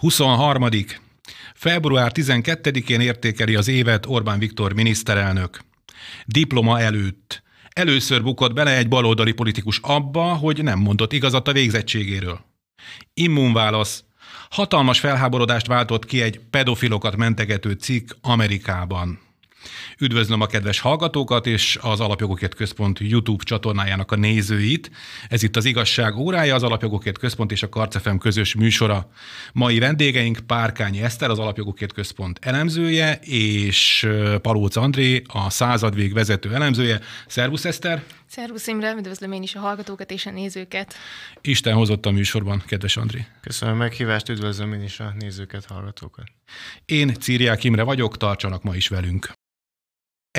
23. Február 12-én értékeli az évet Orbán Viktor miniszterelnök. Diploma előtt. Először bukott bele egy baloldali politikus abba, hogy nem mondott igazat a végzettségéről. Immunválasz. Hatalmas felháborodást váltott ki egy pedofilokat mentegető cikk Amerikában. Üdvözlöm a kedves hallgatókat és az Alapjogokért Központ YouTube csatornájának a nézőit. Ez itt az Igazság órája, az Alapjogokért Központ és a Karcefem közös műsora. Mai vendégeink Párkányi Eszter, az Alapjogokért Központ elemzője, és Palóc André, a századvég vezető elemzője. Szervusz Eszter! Szervusz Imre, üdvözlöm én is a hallgatókat és a nézőket. Isten hozott a műsorban, kedves André. Köszönöm a meghívást, üdvözlöm én is a nézőket, hallgatókat. Én Círiák Imre vagyok, tartsanak ma is velünk.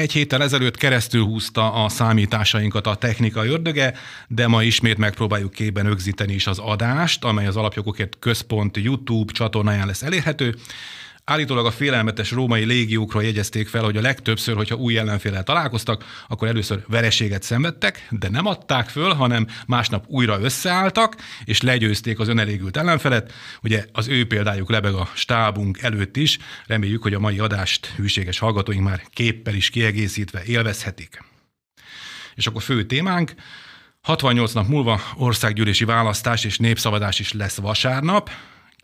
Egy héttel ezelőtt keresztül húzta a számításainkat a technikai ördöge, de ma ismét megpróbáljuk képben rögzíteni is az adást, amely az Alapjogokért Központ YouTube csatornáján lesz elérhető. Állítólag a félelmetes római légiókról jegyezték fel, hogy a legtöbbször, hogyha új ellenfélel találkoztak, akkor először vereséget szenvedtek, de nem adták föl, hanem másnap újra összeálltak, és legyőzték az önelégült ellenfelet. Ugye az ő példájuk lebeg a stábunk előtt is. Reméljük, hogy a mai adást hűséges hallgatóink már képpel is kiegészítve élvezhetik. És akkor fő témánk, 68 nap múlva országgyűlési választás és népszavazás is lesz vasárnap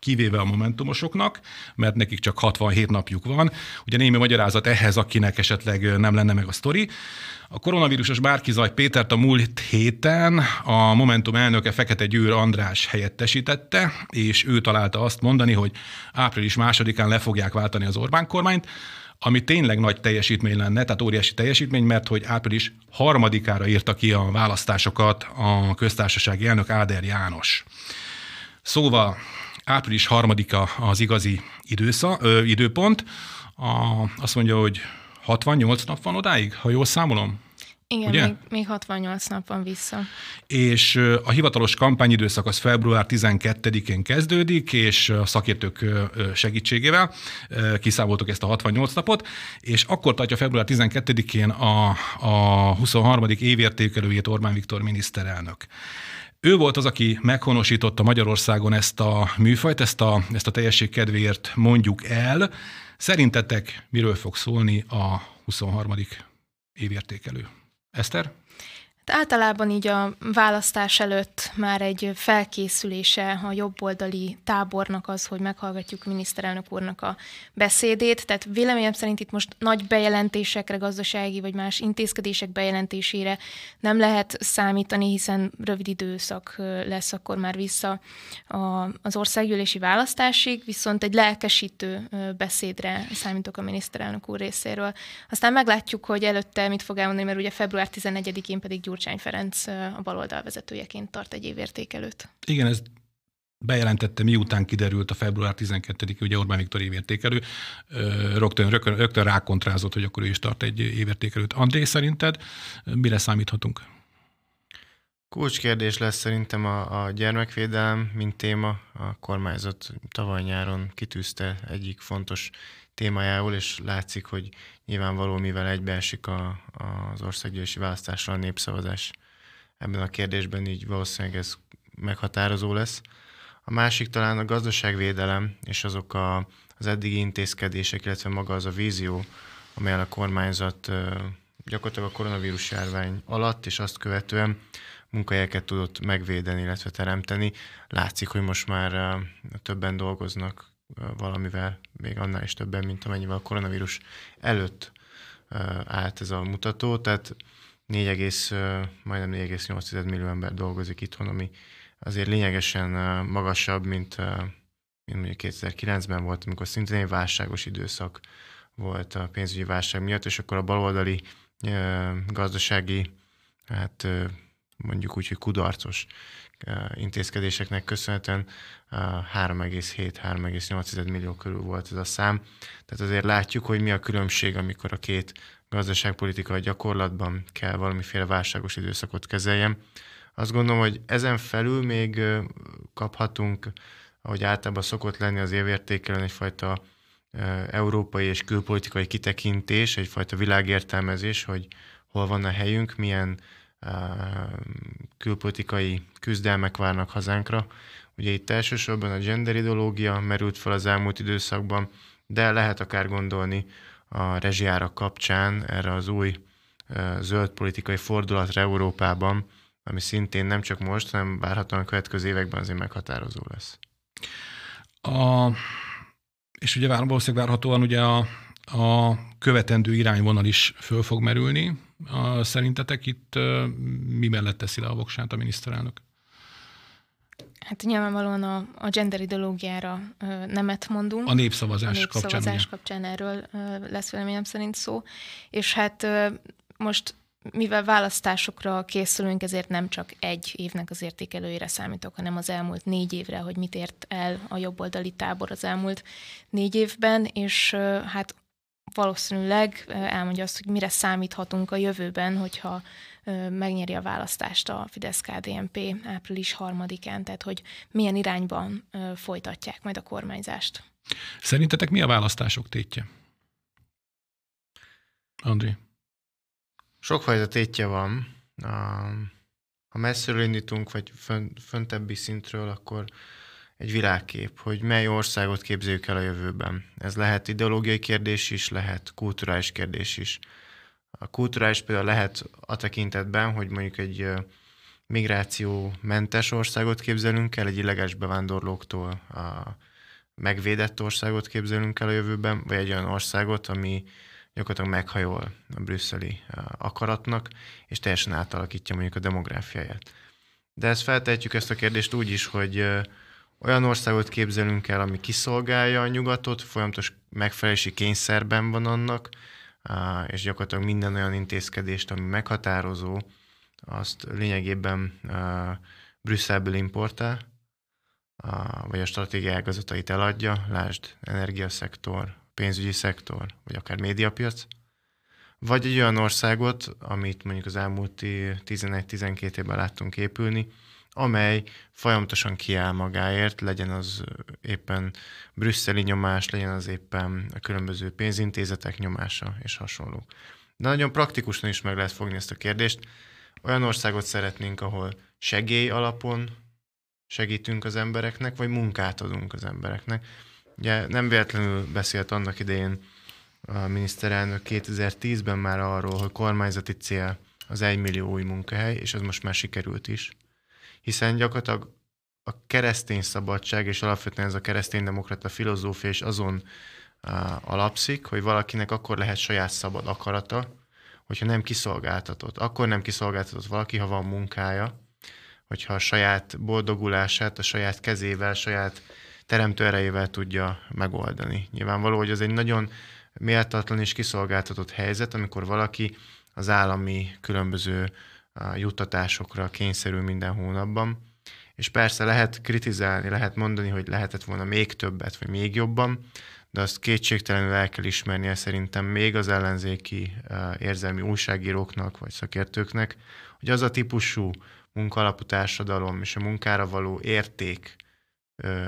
kivéve a momentumosoknak, mert nekik csak 67 napjuk van. Ugye némi magyarázat ehhez, akinek esetleg nem lenne meg a sztori. A koronavírusos Bárkizaj Pétert a múlt héten a Momentum elnöke Fekete Győr András helyettesítette, és ő találta azt mondani, hogy április másodikán le fogják váltani az Orbán kormányt, ami tényleg nagy teljesítmény lenne, tehát óriási teljesítmény, mert hogy április harmadikára írta ki a választásokat a köztársasági elnök Áder János. Szóval április harmadika az igazi idősza, ö, időpont. A, azt mondja, hogy 68 nap van odáig, ha jól számolom? Igen, Ugye? még, még 68 nap van vissza. És a hivatalos kampányidőszak az február 12-én kezdődik, és a szakértők segítségével kiszámoltuk ezt a 68 napot, és akkor tartja február 12-én a, a 23. évértékelőjét Orbán Viktor miniszterelnök. Ő volt az, aki meghonosította Magyarországon ezt a műfajt, ezt a, ezt a teljesség kedvéért mondjuk el. Szerintetek miről fog szólni a 23. évértékelő? Eszter? Hát általában így a választás előtt már egy felkészülése a jobboldali tábornak az, hogy meghallgatjuk miniszterelnök úrnak a beszédét. Tehát véleményem szerint itt most nagy bejelentésekre, gazdasági vagy más intézkedések bejelentésére nem lehet számítani, hiszen rövid időszak lesz akkor már vissza az országgyűlési választásig, viszont egy lelkesítő beszédre számítok a miniszterelnök úr részéről. Aztán meglátjuk, hogy előtte mit fog elmondani, mert ugye február 11-én pedig Gyurcsány Gyurcsány Ferenc a baloldal vezetőjeként tart egy évértékelőt. Igen, ez bejelentette, miután kiderült a február 12 ugye Orbán Viktor évértékelő, rögtön, rögtön, rögtön rákontrázott, hogy akkor ő is tart egy évértékelőt. André, szerinted mire számíthatunk? Kulcskérdés lesz szerintem a, a gyermekvédelem, mint téma. A kormányzat tavaly nyáron kitűzte egyik fontos témájául, és látszik, hogy nyilvánvaló, mivel egybeesik a, az országgyűlési választásra a népszavazás ebben a kérdésben, így valószínűleg ez meghatározó lesz. A másik talán a gazdaságvédelem és azok a, az eddigi intézkedések, illetve maga az a vízió, amelyen a kormányzat gyakorlatilag a koronavírus járvány alatt és azt követően munkahelyeket tudott megvédeni, illetve teremteni. Látszik, hogy most már többen dolgoznak valamivel, még annál is többen, mint amennyivel a koronavírus előtt állt ez a mutató, tehát 4, majdnem 4,8 millió ember dolgozik itthon, ami azért lényegesen magasabb, mint, mint mondjuk 2009-ben volt, amikor szintén egy válságos időszak volt a pénzügyi válság miatt, és akkor a baloldali gazdasági, hát mondjuk úgy, hogy kudarcos intézkedéseknek köszönhetően 3,7-3,8 millió körül volt ez a szám. Tehát azért látjuk, hogy mi a különbség, amikor a két gazdaságpolitika a gyakorlatban kell valamiféle válságos időszakot kezeljen. Azt gondolom, hogy ezen felül még kaphatunk, ahogy általában szokott lenni az évértékelőn egyfajta európai és külpolitikai kitekintés, egyfajta világértelmezés, hogy hol van a helyünk, milyen külpolitikai küzdelmek várnak hazánkra. Ugye itt elsősorban a gender ideológia merült fel az elmúlt időszakban, de lehet akár gondolni a rezsiárak kapcsán erre az új zöld politikai fordulatra Európában, ami szintén nem csak most, hanem várhatóan a következő években azért meghatározó lesz. A, és ugye valószínűleg várhatóan ugye a, a követendő irányvonal is föl fog merülni. Szerintetek itt mi mellett teszi le a voksát a miniszterelnök? Hát nyilvánvalóan a, a gender ideológiára ö, nemet mondunk. A népszavazás, a népszavazás kapcsán, kapcsán erről ö, lesz véleményem szerint szó. És hát ö, most mivel választásokra készülünk, ezért nem csak egy évnek az értékelőjére számítok, hanem az elmúlt négy évre, hogy mit ért el a jobboldali tábor az elmúlt négy évben, és hát valószínűleg elmondja azt, hogy mire számíthatunk a jövőben, hogyha megnyeri a választást a Fidesz-KDNP április harmadikán, tehát hogy milyen irányban folytatják majd a kormányzást. Szerintetek mi a választások tétje? André. Sokfajta tétje van. Ha messziről indítunk, vagy föntebbi szintről, akkor egy világkép, hogy mely országot képzeljük el a jövőben. Ez lehet ideológiai kérdés is, lehet kulturális kérdés is. A kulturális például lehet a tekintetben, hogy mondjuk egy migrációmentes országot képzelünk el, egy illegális bevándorlóktól a megvédett országot képzelünk el a jövőben, vagy egy olyan országot, ami gyakorlatilag meghajol a brüsszeli akaratnak, és teljesen átalakítja mondjuk a demográfiáját. De ezt feltehetjük ezt a kérdést úgy is, hogy olyan országot képzelünk el, ami kiszolgálja a nyugatot, folyamatos megfelelési kényszerben van annak, és gyakorlatilag minden olyan intézkedést, ami meghatározó, azt lényegében Brüsszelből importál, vagy a stratégiai ágazatait eladja, lásd energiaszektor, pénzügyi szektor, vagy akár médiapiac, vagy egy olyan országot, amit mondjuk az elmúlt 11-12 évben láttunk épülni, amely folyamatosan kiáll magáért, legyen az éppen brüsszeli nyomás, legyen az éppen a különböző pénzintézetek nyomása és hasonló. De nagyon praktikusan is meg lehet fogni ezt a kérdést. Olyan országot szeretnénk, ahol segély alapon segítünk az embereknek, vagy munkát adunk az embereknek. Ugye nem véletlenül beszélt annak idején a miniszterelnök 2010-ben már arról, hogy kormányzati cél az egy millió új munkahely, és ez most már sikerült is. Hiszen gyakorlatilag a keresztény szabadság, és alapvetően ez a kereszténydemokrata filozófia is azon uh, alapszik, hogy valakinek akkor lehet saját szabad akarata, hogyha nem kiszolgáltatott. Akkor nem kiszolgáltatott valaki, ha van munkája, hogyha a saját boldogulását a saját kezével, saját teremtő erejével tudja megoldani. Nyilvánvaló, hogy ez egy nagyon méltatlan és kiszolgáltatott helyzet, amikor valaki az állami különböző juttatásokra kényszerül minden hónapban. És persze lehet kritizálni, lehet mondani, hogy lehetett volna még többet, vagy még jobban, de azt kétségtelenül el kell ismernie szerintem még az ellenzéki érzelmi újságíróknak, vagy szakértőknek, hogy az a típusú munkalapú társadalom és a munkára való érték,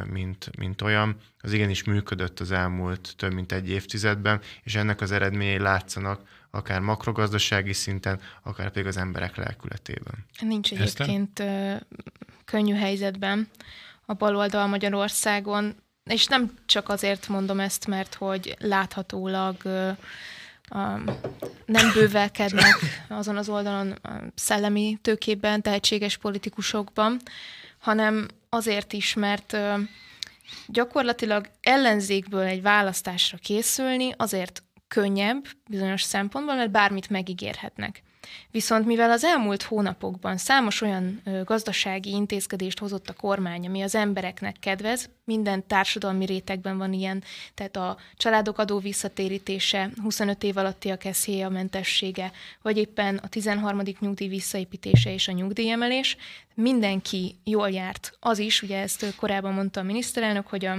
mint, mint olyan, az igenis működött az elmúlt több mint egy évtizedben, és ennek az eredményei látszanak akár makrogazdasági szinten, akár pedig az emberek lelkületében. Nincs egyébként könnyű helyzetben a baloldal Magyarországon, és nem csak azért mondom ezt, mert hogy láthatólag nem bővelkednek azon az oldalon szellemi tőkében, tehetséges politikusokban, hanem azért is, mert gyakorlatilag ellenzékből egy választásra készülni azért könnyebb bizonyos szempontból, mert bármit megígérhetnek. Viszont mivel az elmúlt hónapokban számos olyan gazdasági intézkedést hozott a kormány, ami az embereknek kedvez, minden társadalmi rétegben van ilyen, tehát a családok adó visszatérítése, 25 év alattiak eszélye a mentessége, vagy éppen a 13. nyugdíj visszaépítése és a nyugdíjemelés, mindenki jól járt. Az is, ugye ezt korábban mondta a miniszterelnök, hogy a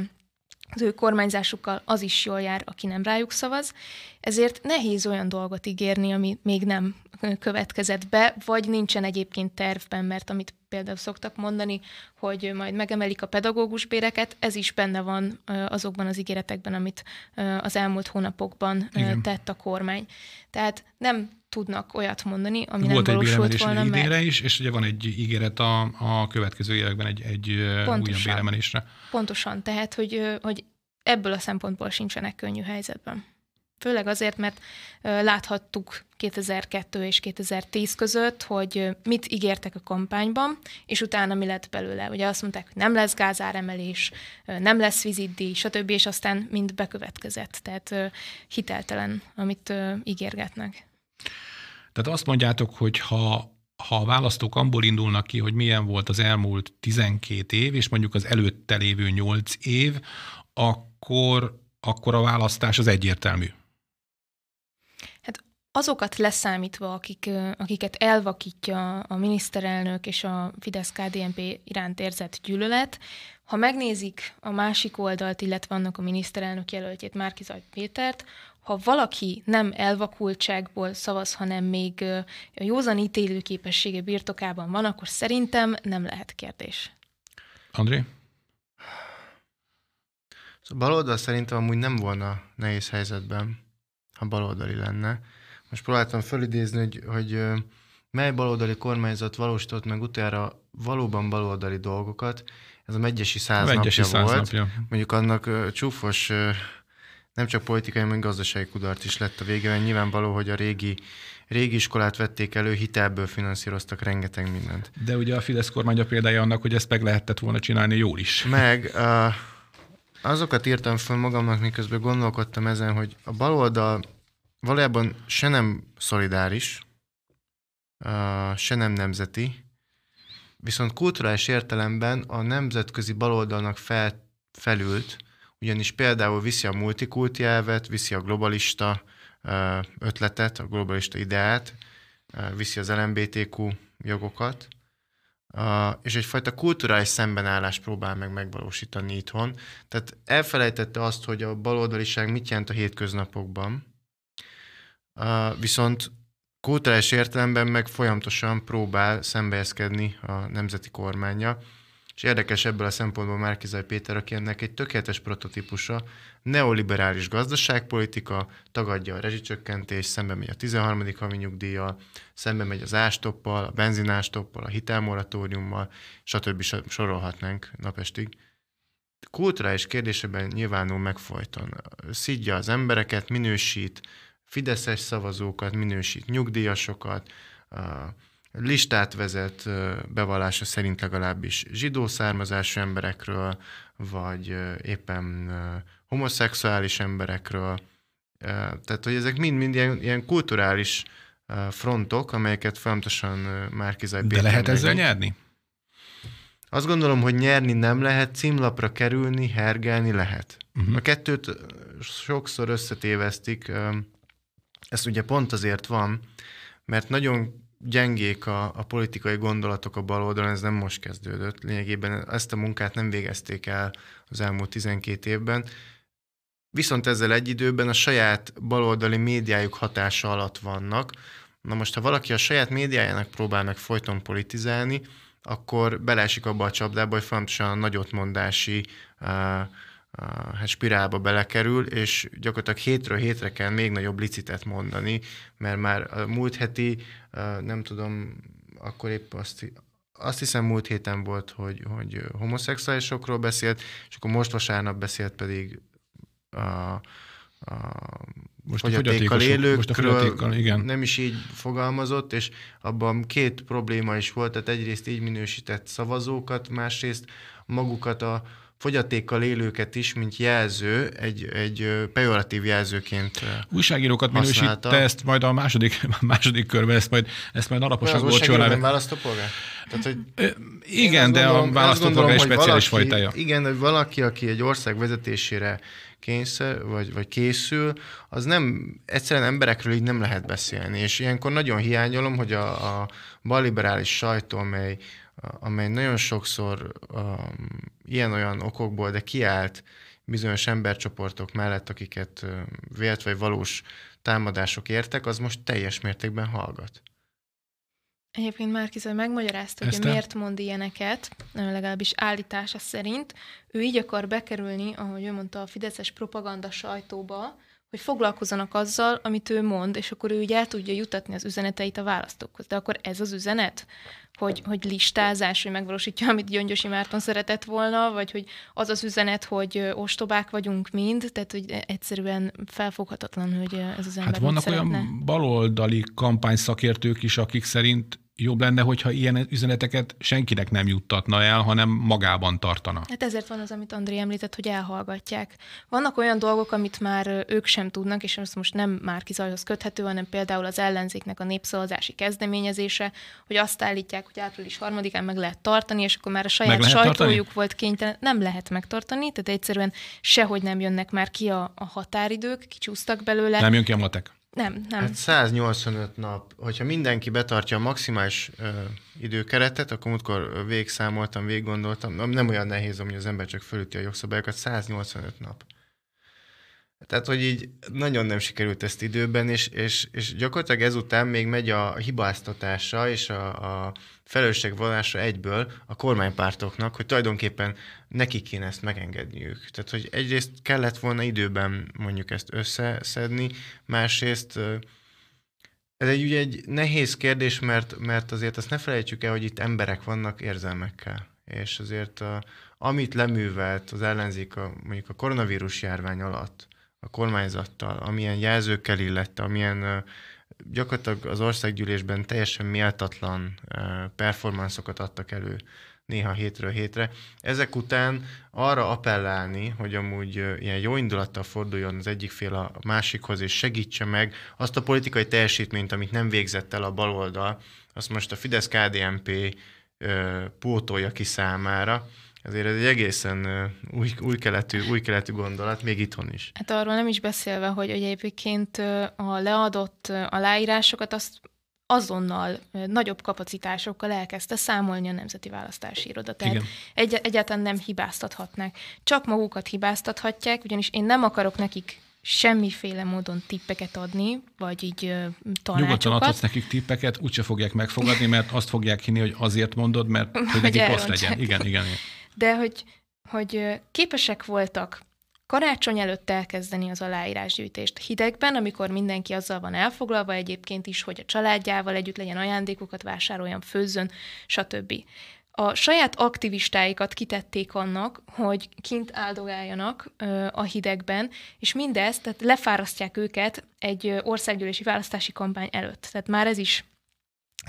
az ő kormányzásukkal az is jól jár, aki nem rájuk szavaz, ezért nehéz olyan dolgot ígérni, ami még nem következett be, vagy nincsen egyébként tervben, mert amit például szoktak mondani, hogy majd megemelik a pedagógus béreket, ez is benne van azokban az ígéretekben, amit az elmúlt hónapokban Igen. tett a kormány. Tehát nem tudnak olyat mondani, ami Volt nem valósult volna meg. idénre is, és ugye van egy ígéret a, a következő években egy, egy Pontosan. újabb béremelésre. Pontosan, tehát hogy, hogy ebből a szempontból sincsenek könnyű helyzetben. Főleg azért, mert láthattuk 2002 és 2010 között, hogy mit ígértek a kampányban, és utána mi lett belőle. Ugye azt mondták, hogy nem lesz gázáremelés, nem lesz vizitdíj, stb., és aztán mind bekövetkezett. Tehát hiteltelen, amit ígérgetnek. Tehát azt mondjátok, hogy ha, ha a választók abból indulnak ki, hogy milyen volt az elmúlt 12 év, és mondjuk az előtte lévő 8 év, akkor, akkor a választás az egyértelmű azokat leszámítva, akik, akiket elvakítja a miniszterelnök és a Fidesz-KDNP iránt érzett gyűlölet, ha megnézik a másik oldalt, illetve annak a miniszterelnök jelöltjét, Márkizaj Pétert, ha valaki nem elvakultságból szavaz, hanem még a józan ítélő képessége birtokában van, akkor szerintem nem lehet kérdés. André? Szóval baloldal szerintem amúgy nem volna nehéz helyzetben, ha baloldali lenne most próbáltam fölidézni, hogy, hogy mely baloldali kormányzat valósított meg utána valóban baloldali dolgokat. Ez a Megyesi száz a Megyesi napja száz volt. Napja. Mondjuk annak csúfos nem csak politikai, hanem gazdasági kudart is lett a vége, mert nyilvánvaló, hogy a régi, régi iskolát vették elő, hitelből finanszíroztak rengeteg mindent. De ugye a Fidesz kormánya példája annak, hogy ezt meg lehetett volna csinálni jól is. Meg uh, azokat írtam fel magamnak, miközben gondolkodtam ezen, hogy a baloldal valójában se nem szolidáris, se nem nemzeti, viszont kulturális értelemben a nemzetközi baloldalnak fel, felült, ugyanis például viszi a multikulti elvet, viszi a globalista ötletet, a globalista ideát, viszi az LMBTQ jogokat, és egyfajta kulturális szembenállást próbál meg megvalósítani itthon. Tehát elfelejtette azt, hogy a baloldaliság mit jelent a hétköznapokban, viszont kulturális értelemben meg folyamatosan próbál szembeeszkedni a nemzeti kormánya. És érdekes ebből a szempontból Márkizaj Péter, aki ennek egy tökéletes prototípusa, neoliberális gazdaságpolitika, tagadja a rezsicsökkentést, szembe megy a 13. havi nyugdíjjal, szembe megy az ástoppal, a benzinástoppal, a hitelmoratóriummal, stb. sorolhatnánk napestig. Kulturális kérdésében nyilvánul megfojton. Szidja az embereket, minősít, fideszes szavazókat minősít, nyugdíjasokat, listát vezet bevallása szerint legalábbis zsidó származású emberekről, vagy éppen homoszexuális emberekről. Tehát, hogy ezek mind-mind ilyen, ilyen kulturális frontok, amelyeket folyamatosan Márkizaj De lehet ezzel nyerni? Azt gondolom, hogy nyerni nem lehet, címlapra kerülni, hergelni lehet. Uh-huh. A kettőt sokszor összetévesztik. Ez ugye pont azért van, mert nagyon gyengék a, a politikai gondolatok a baloldalon, ez nem most kezdődött. Lényegében ezt a munkát nem végezték el az elmúlt 12 évben. Viszont ezzel egy időben a saját baloldali médiájuk hatása alatt vannak. Na most, ha valaki a saját médiájának próbál meg folyton politizálni, akkor beleesik abba a csapdába, hogy folyamatosan a nagyotmondási uh, hát spirálba belekerül, és gyakorlatilag hétről hétre kell még nagyobb licitet mondani, mert már a múlt heti, nem tudom, akkor épp azt, azt hiszem múlt héten volt, hogy, hogy homoszexuálisokról beszélt, és akkor most vasárnap beszélt pedig a, a most fogyatékkal a élőkről most a fogyatékkal, igen. nem is így fogalmazott, és abban két probléma is volt, tehát egyrészt így minősített szavazókat, másrészt magukat a fogyatékkal élőket is, mint jelző, egy, egy pejoratív jelzőként Újságírókat minősít, te ezt majd a második, második körben, ezt majd, ezt majd alaposan gócsolnál. Nem választópolgár? Tehát, hogy igen, de gondolom, a választópolgár egy speciális valaki, fajtája. Igen, hogy valaki, aki egy ország vezetésére kényszer, vagy, vagy készül, az nem, egyszerűen emberekről így nem lehet beszélni. És ilyenkor nagyon hiányolom, hogy a, a balliberális sajtó, amely amely nagyon sokszor um, ilyen-olyan okokból, de kiállt bizonyos embercsoportok mellett, akiket uh, vélt vagy valós támadások értek, az most teljes mértékben hallgat. Egyébként már Kizaj megmagyarázta, hogy miért mond ilyeneket, legalábbis állítása szerint. Ő így akar bekerülni, ahogy ő mondta, a fideszes propaganda sajtóba, hogy foglalkozzanak azzal, amit ő mond, és akkor ő így el tudja jutatni az üzeneteit a választókhoz. De akkor ez az üzenet, hogy, hogy listázás, hogy megvalósítja, amit Gyöngyösi Márton szeretett volna, vagy hogy az az üzenet, hogy ostobák vagyunk mind, tehát hogy egyszerűen felfoghatatlan, hogy ez az ember Hát vannak olyan baloldali kampányszakértők is, akik szerint jobb lenne, hogyha ilyen üzeneteket senkinek nem juttatna el, hanem magában tartana. Hát ezért van az, amit André említett, hogy elhallgatják. Vannak olyan dolgok, amit már ők sem tudnak, és ezt most nem már kizajhoz köthető, hanem például az ellenzéknek a népszavazási kezdeményezése, hogy azt állítják, hogy április harmadikán meg lehet tartani, és akkor már a saját sajtójuk tartani? volt kénytelen. Nem lehet megtartani, tehát egyszerűen sehogy nem jönnek már ki a, a határidők, kicsúsztak belőle. Nem jön ki a matek. Nem, nem. Hát 185 nap. Hogyha mindenki betartja a maximális ö, időkeretet, akkor múltkor végszámoltam, végiggondoltam, nem olyan nehéz, hogy az ember csak fölüti a jogszabályokat, 185 nap. Tehát, hogy így nagyon nem sikerült ezt időben, és, és, és gyakorlatilag ezután még megy a hibáztatása és a, a felelősségvonása egyből a kormánypártoknak, hogy tulajdonképpen nekik kéne ezt megengedniük. Tehát, hogy egyrészt kellett volna időben mondjuk ezt összeszedni, másrészt ez egy, ugye egy nehéz kérdés, mert, mert azért azt ne felejtsük el, hogy itt emberek vannak érzelmekkel. És azért a, amit leművelt az ellenzék a, mondjuk a koronavírus járvány alatt, a kormányzattal, amilyen jelzőkkel illette, amilyen gyakorlatilag az országgyűlésben teljesen méltatlan performanszokat adtak elő néha hétről hétre. Ezek után arra appellálni, hogy amúgy ilyen jó indulattal forduljon az egyik fél a másikhoz, és segítse meg azt a politikai teljesítményt, amit nem végzett el a baloldal, azt most a Fidesz-KDNP pótolja ki számára, ezért ez egy egészen új, új, keletű, új keletű gondolat, még itthon is. Hát arról nem is beszélve, hogy egyébként a leadott aláírásokat azt azonnal nagyobb kapacitásokkal elkezdte számolni a Nemzeti Választási Iroda. Tehát Igen. egy, egyáltalán nem hibáztathatnák. Csak magukat hibáztathatják, ugyanis én nem akarok nekik semmiféle módon tippeket adni, vagy így tanácsokat. Nyugodtan adhatsz nekik tippeket, úgyse fogják megfogadni, mert azt fogják hinni, hogy azért mondod, mert hogy nekik rossz legyen. Igen, igen, igen de hogy, hogy képesek voltak karácsony előtt elkezdeni az aláírásgyűjtést hidegben, amikor mindenki azzal van elfoglalva egyébként is, hogy a családjával együtt legyen ajándékokat vásároljon, főzzön, stb. A saját aktivistáikat kitették annak, hogy kint áldogáljanak ö, a hidegben, és mindezt, tehát lefárasztják őket egy országgyűlési választási kampány előtt. Tehát már ez is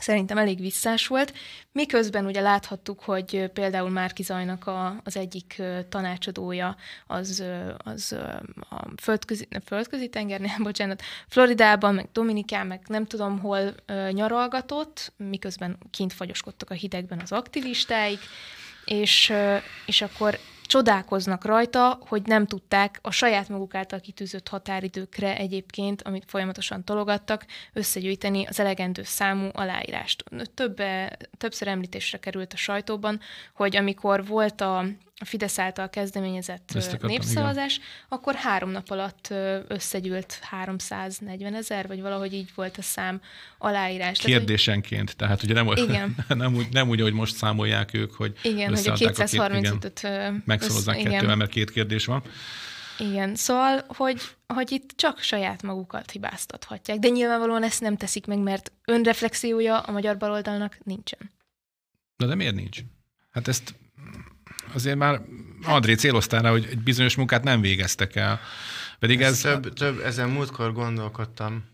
szerintem elég visszás volt. Miközben ugye láthattuk, hogy például Márki Zajnak a, az egyik tanácsadója az, az a földközi, földközi tengernél, bocsánat, Floridában, meg Dominikán, meg nem tudom hol nyaralgatott, miközben kint fagyoskodtak a hidegben az aktivistáik, és, és akkor csodálkoznak rajta, hogy nem tudták a saját maguk által kitűzött határidőkre egyébként, amit folyamatosan tologattak, összegyűjteni az elegendő számú aláírást. Több, többször említésre került a sajtóban, hogy amikor volt a a Fidesz által kezdeményezett akartam, népszavazás, igen. akkor három nap alatt összegyűlt 340 ezer, vagy valahogy így volt a szám aláírás. Kérdésenként, tehát ugye nem, igen. nem, úgy, nem úgy, ahogy most számolják ők, hogy igen, hogy a 235-öt megszorozzák kettővel, mert két kérdés van. Igen, szóval, hogy, hogy itt csak saját magukat hibáztathatják, de nyilvánvalóan ezt nem teszik meg, mert önreflexiója a magyar baloldalnak nincsen. Na de miért nincs? Hát ezt azért már André céloztál rá, hogy egy bizonyos munkát nem végeztek el. Pedig ez... ez... Több, több, ezen múltkor gondolkodtam,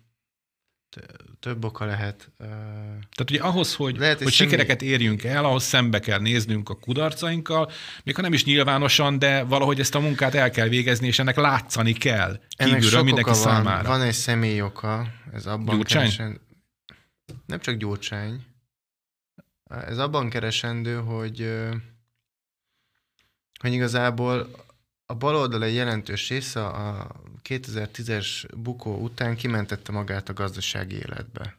több oka lehet. Tehát ugye ahhoz, hogy, lehet, hogy sikereket érjünk el, ahhoz szembe kell néznünk a kudarcainkkal, még ha nem is nyilvánosan, de valahogy ezt a munkát el kell végezni, és ennek látszani kell kívülről mindenki van. számára. Van egy személy oka, ez abban Gyurcsány? keresen... Nem csak Gyurcsány. Ez abban keresendő, hogy hogy igazából a baloldal egy jelentős része a 2010-es bukó után kimentette magát a gazdasági életbe.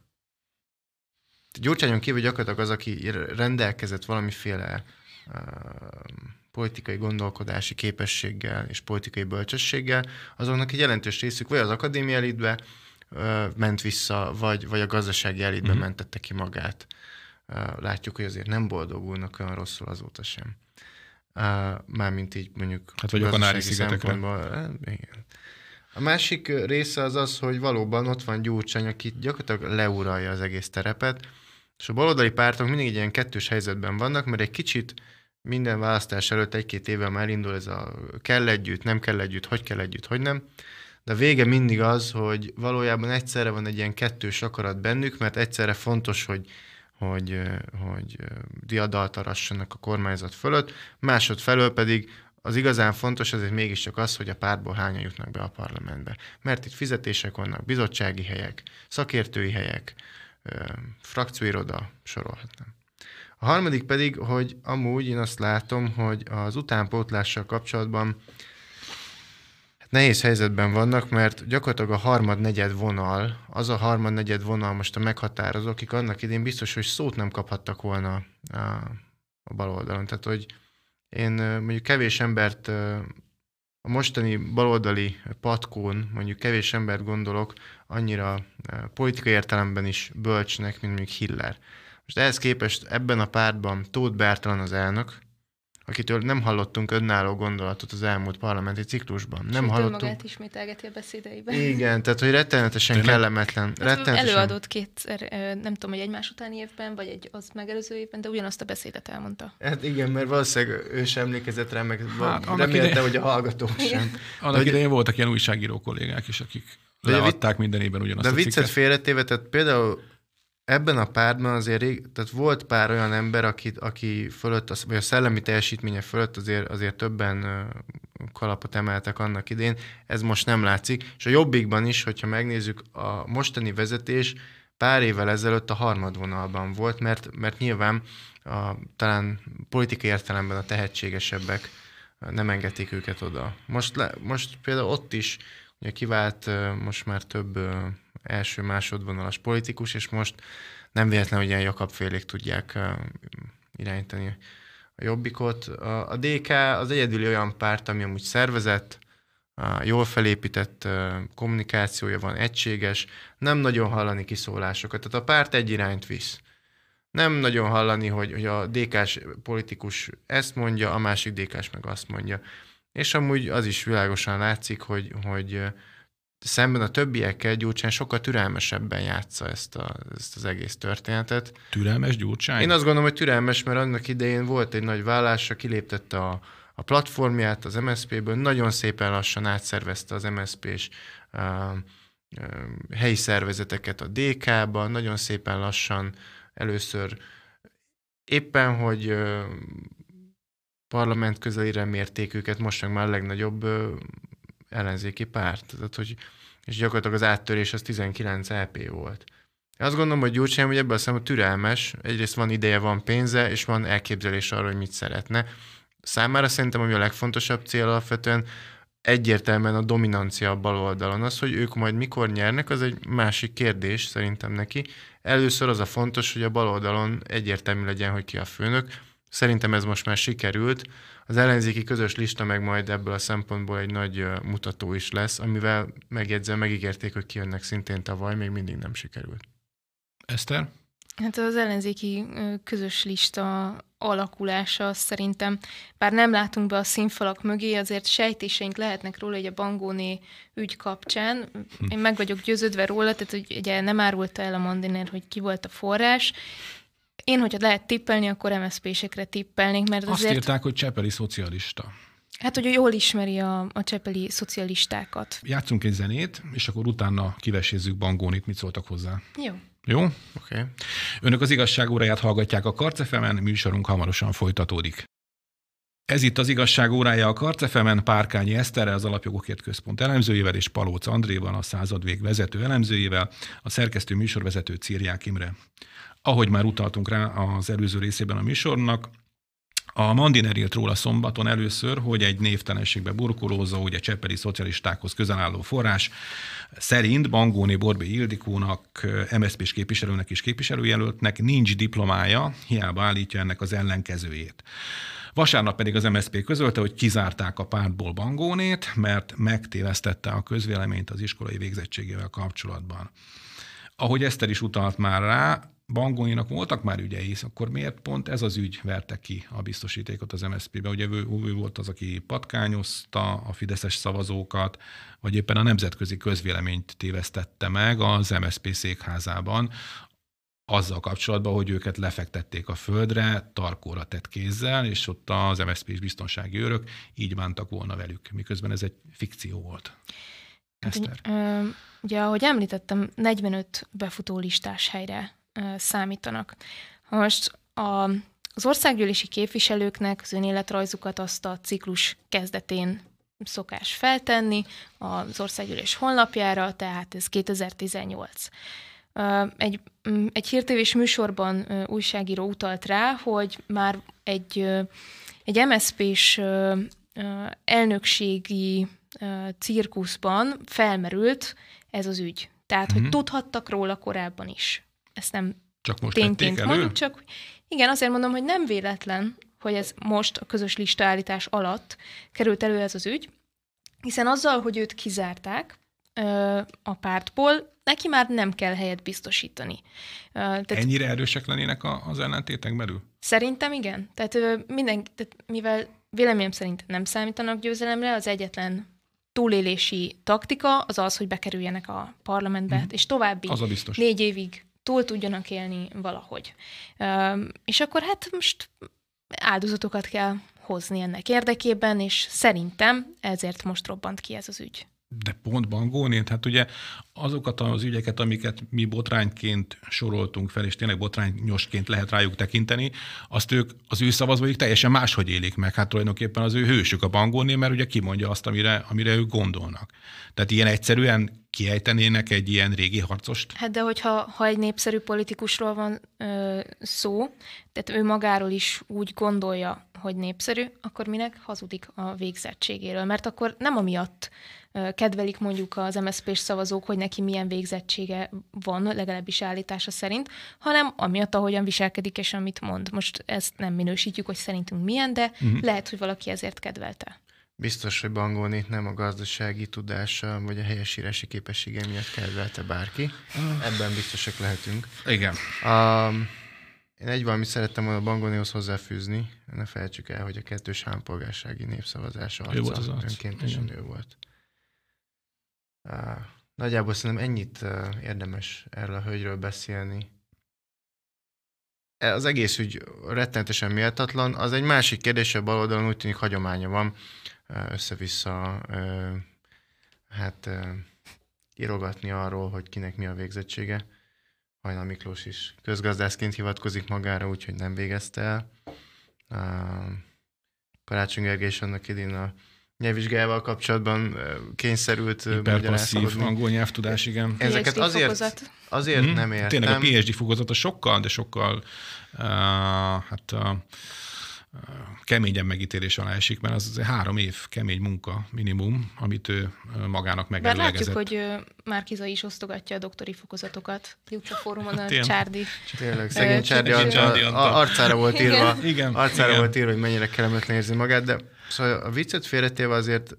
Gyurcsányon kívül gyakorlatilag az, aki rendelkezett valamiféle uh, politikai gondolkodási képességgel és politikai bölcsességgel, azoknak egy jelentős részük vagy az akadémia elitbe uh, ment vissza, vagy, vagy a gazdasági elitbe mm. mentette ki magát. látjuk, hogy azért nem boldogulnak olyan rosszul azóta sem. Mármint így mondjuk... Hát vagy a Kanári-szigetekre. Igen. A másik része az az, hogy valóban ott van Gyurcsány, aki gyakorlatilag leuralja az egész terepet, és a baloldali pártok mindig egy ilyen kettős helyzetben vannak, mert egy kicsit minden választás előtt egy-két évvel már indul ez a kell együtt, nem kell együtt, hogy kell együtt, hogy nem. De a vége mindig az, hogy valójában egyszerre van egy ilyen kettős akarat bennük, mert egyszerre fontos, hogy hogy, hogy diadalt arassanak a kormányzat fölött, másodfelől pedig az igazán fontos azért mégiscsak az, hogy a pártból hányan jutnak be a parlamentbe. Mert itt fizetések vannak, bizottsági helyek, szakértői helyek, frakcióiroda, sorolhatnám. A harmadik pedig, hogy amúgy én azt látom, hogy az utánpótlással kapcsolatban nehéz helyzetben vannak, mert gyakorlatilag a harmad-negyed vonal, az a harmad-negyed vonal most a meghatározó, akik annak idén biztos, hogy szót nem kaphattak volna a, a bal oldalon. Tehát, hogy én mondjuk kevés embert, a mostani baloldali patkón mondjuk kevés embert gondolok annyira politikai értelemben is bölcsnek, mint mondjuk Hiller. Most ehhez képest ebben a pártban Tóth Bertalan az elnök, akitől nem hallottunk önálló gondolatot az elmúlt parlamenti ciklusban. Nem Sőt, hallottunk. magát ismételgeti a beszédeiben. Igen, tehát hogy rettenetesen Tényleg? kellemetlen. Hát, rettenetesen... Előadott kétszer, nem tudom, hogy egymás utáni évben, vagy egy az megelőző évben, de ugyanazt a beszédet elmondta. Hát igen, mert valószínűleg ő sem emlékezett rá, meg hát, remélte, ide... hogy a hallgatók sem. Annak hogy... idején voltak ilyen újságíró kollégák is, akik leadták minden évben ugyanazt De a viccet félretéve, tehát például ebben a pártban azért tehát volt pár olyan ember, aki, aki fölött, vagy a szellemi teljesítménye fölött azért, azért többen kalapot emeltek annak idén, ez most nem látszik, és a jobbikban is, hogyha megnézzük, a mostani vezetés pár évvel ezelőtt a harmadvonalban volt, mert, mert nyilván a, talán politikai értelemben a tehetségesebbek nem engedték őket oda. Most, le, most például ott is ugye kivált most már több első másodvonalas politikus, és most nem véletlen, hogy ilyen Jakab félék tudják irányítani a jobbikot. A, DK az egyedüli olyan párt, ami amúgy szervezett, jól felépített kommunikációja van, egységes, nem nagyon hallani kiszólásokat. Tehát a párt egy irányt visz. Nem nagyon hallani, hogy, hogy a DK-s politikus ezt mondja, a másik DK-s meg azt mondja. És amúgy az is világosan látszik, hogy, hogy szemben a többiekkel Gyurcsány sokkal türelmesebben játsza ezt, a, ezt az egész történetet. Türelmes Gyurcsány? Én azt gondolom, hogy türelmes, mert annak idején volt egy nagy vállása, kiléptette a, a platformját az MSZP-ből, nagyon szépen lassan átszervezte az MSZP-s uh, uh, helyi szervezeteket a DK-ba, nagyon szépen lassan először éppen, hogy uh, parlament közelére mérték őket, most meg már a legnagyobb ellenzéki párt. Tehát, hogy, és gyakorlatilag az áttörés az 19 LP volt. Én azt gondolom, hogy Gyurcsány hogy ebből a szemben türelmes, egyrészt van ideje, van pénze, és van elképzelés arra, hogy mit szeretne. Számára szerintem, ami a legfontosabb cél alapvetően, egyértelműen a dominancia a bal oldalon. Az, hogy ők majd mikor nyernek, az egy másik kérdés szerintem neki. Először az a fontos, hogy a bal oldalon egyértelmű legyen, hogy ki a főnök. Szerintem ez most már sikerült. Az ellenzéki közös lista meg majd ebből a szempontból egy nagy mutató is lesz, amivel megjegyzem, megígérték, hogy kijönnek szintén tavaly, még mindig nem sikerült. Eszter? Hát az ellenzéki közös lista alakulása szerintem, bár nem látunk be a színfalak mögé, azért sejtéseink lehetnek róla, hogy a Bangóné ügy kapcsán. Hm. Én meg vagyok győződve róla, tehát hogy ugye nem árulta el a Mandiner, hogy ki volt a forrás, én, hogyha lehet tippelni, akkor MSZP-sekre tippelnék, mert Azt azért... Azt írták, hogy Csepeli szocialista. Hát, hogy jól ismeri a, a csepeli szocialistákat. Játszunk egy zenét, és akkor utána kivesézzük Bangónit, mit szóltak hozzá. Jó. Jó? Oké. Okay. Önök az igazság óráját hallgatják a Karcefemen, műsorunk hamarosan folytatódik. Ez itt az igazság órája a Karcefemen, Párkányi Eszterrel, az Alapjogokért Központ elemzőjével és Palóc Andréval, a századvég vezető elemzőjével, a szerkesztő műsorvezető Círják Imre. Ahogy már utaltunk rá az előző részében a műsornak, a Mandiner írt róla szombaton először, hogy egy névtelenségbe burkolózó, ugye cseppeli szocialistákhoz közel álló forrás szerint Bangóni Borbé Ildikónak, MSZP-s képviselőnek és képviselőjelöltnek nincs diplomája, hiába állítja ennek az ellenkezőjét. Vasárnap pedig az MSZP közölte, hogy kizárták a pártból Bangónét, mert megtévesztette a közvéleményt az iskolai végzettségével kapcsolatban. Ahogy Eszter is utalt már rá, Bangoninak voltak már ügyei, akkor miért pont ez az ügy verte ki a biztosítékot az MSZP-be? Ugye ő, ő volt az, aki patkányozta a fideszes szavazókat, vagy éppen a nemzetközi közvéleményt tévesztette meg az MSZP székházában, azzal kapcsolatban, hogy őket lefektették a földre, tarkóra tett kézzel, és ott az MSZP és biztonsági őrök így bántak volna velük, miközben ez egy fikció volt. Hát, ö, ugye, ahogy említettem, 45 befutó listás helyre számítanak. Most a, az országgyűlési képviselőknek az önéletrajzukat azt a ciklus kezdetén szokás feltenni az országgyűlés honlapjára, tehát ez 2018. Egy, egy hírtévés műsorban újságíró utalt rá, hogy már egy, egy MSZP-s elnökségi cirkuszban felmerült ez az ügy. Tehát, uh-huh. hogy mhm. tudhattak róla korábban is. Ezt nem csak most tényként mondjuk, csak igen, azért mondom, hogy nem véletlen, hogy ez most a közös listaállítás alatt került elő ez az ügy, hiszen azzal, hogy őt kizárták ö, a pártból, neki már nem kell helyet biztosítani. Tehát, Ennyire erősek lennének az ellentétek belül? Szerintem igen. Tehát, minden, tehát mivel véleményem szerint nem számítanak győzelemre, az egyetlen túlélési taktika az az, hogy bekerüljenek a parlamentbe, mm. és további az a biztos. négy évig túl tudjanak élni valahogy. És akkor hát most áldozatokat kell hozni ennek érdekében, és szerintem ezért most robbant ki ez az ügy de pont Bangónén, hát ugye azokat az ügyeket, amiket mi botrányként soroltunk fel, és tényleg botrányosként lehet rájuk tekinteni, azt ők, az ő szavazóik teljesen máshogy élik meg. Hát tulajdonképpen az ő hősük a Bangóné, mert ugye kimondja azt, amire, amire ők gondolnak. Tehát ilyen egyszerűen kiejtenének egy ilyen régi harcost? Hát de hogyha ha egy népszerű politikusról van ö, szó, tehát ő magáról is úgy gondolja, hogy népszerű, akkor minek hazudik a végzettségéről? Mert akkor nem amiatt kedvelik mondjuk az MSZP-s szavazók, hogy neki milyen végzettsége van, legalábbis állítása szerint, hanem amiatt, ahogyan viselkedik és amit mond. Most ezt nem minősítjük, hogy szerintünk milyen, de uh-huh. lehet, hogy valaki ezért kedvelte. Biztos, hogy Bangolni nem a gazdasági tudása vagy a helyesírási képessége miatt kedvelte bárki. Ebben biztosak lehetünk. Igen. Um, én egy valamit szerettem volna a Bangolnihoz hozzáfűzni. Ne felejtsük el, hogy a kettős állampolgársági népszavazás arca ő volt az arc. önkéntesen Igen. ő volt. Nagyjából szerintem ennyit érdemes erről a hölgyről beszélni. E, az egész ügy rettenetesen méltatlan. Az egy másik kérdés, a bal oldalon úgy tűnik hagyománya van össze-vissza hát írogatni arról, hogy kinek mi a végzettsége. Hajnal Miklós is közgazdászként hivatkozik magára, úgyhogy nem végezte el. Karácsony Gergely is annak idén a nyelvvizsgájával kapcsolatban kényszerült Hiperpasszív angol nyelvtudás, igen. Ezeket azért, azért mm-hmm. nem értem. Tényleg a PhD fokozata sokkal, de sokkal uh, hát uh, keményen megítélés alá esik, mert az három év kemény munka minimum, amit ő magának megelőlegezett. Bár látjuk, hogy Márkiza is osztogatja a doktori fokozatokat. Jutsa fórumon a hát Csárdi. Tényleg, szegény Csárdi, Csárdi arcára volt írva, igen. arcára igen. volt írva, hogy mennyire kellemetlen érzi magát, de szóval a viccet félretéve azért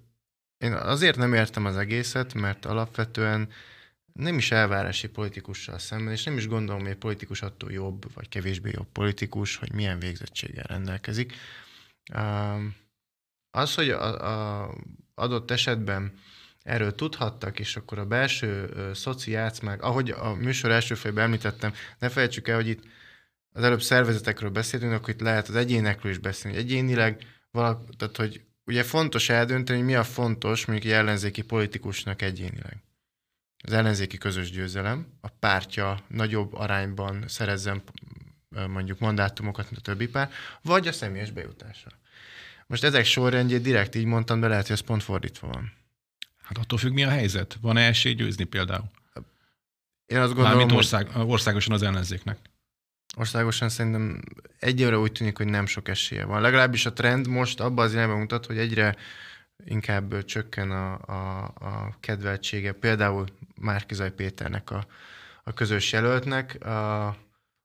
én azért nem értem az egészet, mert alapvetően nem is elvárási politikussal szemben, és nem is gondolom, hogy egy politikus attól jobb, vagy kevésbé jobb politikus, hogy milyen végzettséggel rendelkezik. Az, hogy a, a adott esetben erről tudhattak, és akkor a belső szoci játszmák, ahogy a műsor első fejben említettem, ne felejtsük el, hogy itt az előbb szervezetekről beszéltünk, akkor itt lehet az egyénekről is beszélni. Egyénileg, valak, tehát hogy ugye fontos eldönteni, hogy mi a fontos mondjuk egy ellenzéki politikusnak egyénileg az ellenzéki közös győzelem, a pártja nagyobb arányban szerezzen mondjuk mandátumokat, mint a többi pár, vagy a személyes bejutása. Most ezek sorrendjét direkt így mondtam, de lehet, hogy ez pont fordítva van. Hát attól függ, mi a helyzet. Van-e esély győzni például? Én azt gondolom, Mármint ország, országosan az ellenzéknek. Országosan szerintem egyre úgy tűnik, hogy nem sok esélye van. Legalábbis a trend most abban az irányban mutat, hogy egyre inkább csökken a, a, a kedveltsége, például Márkizaj Péternek a, a közös jelöltnek. A,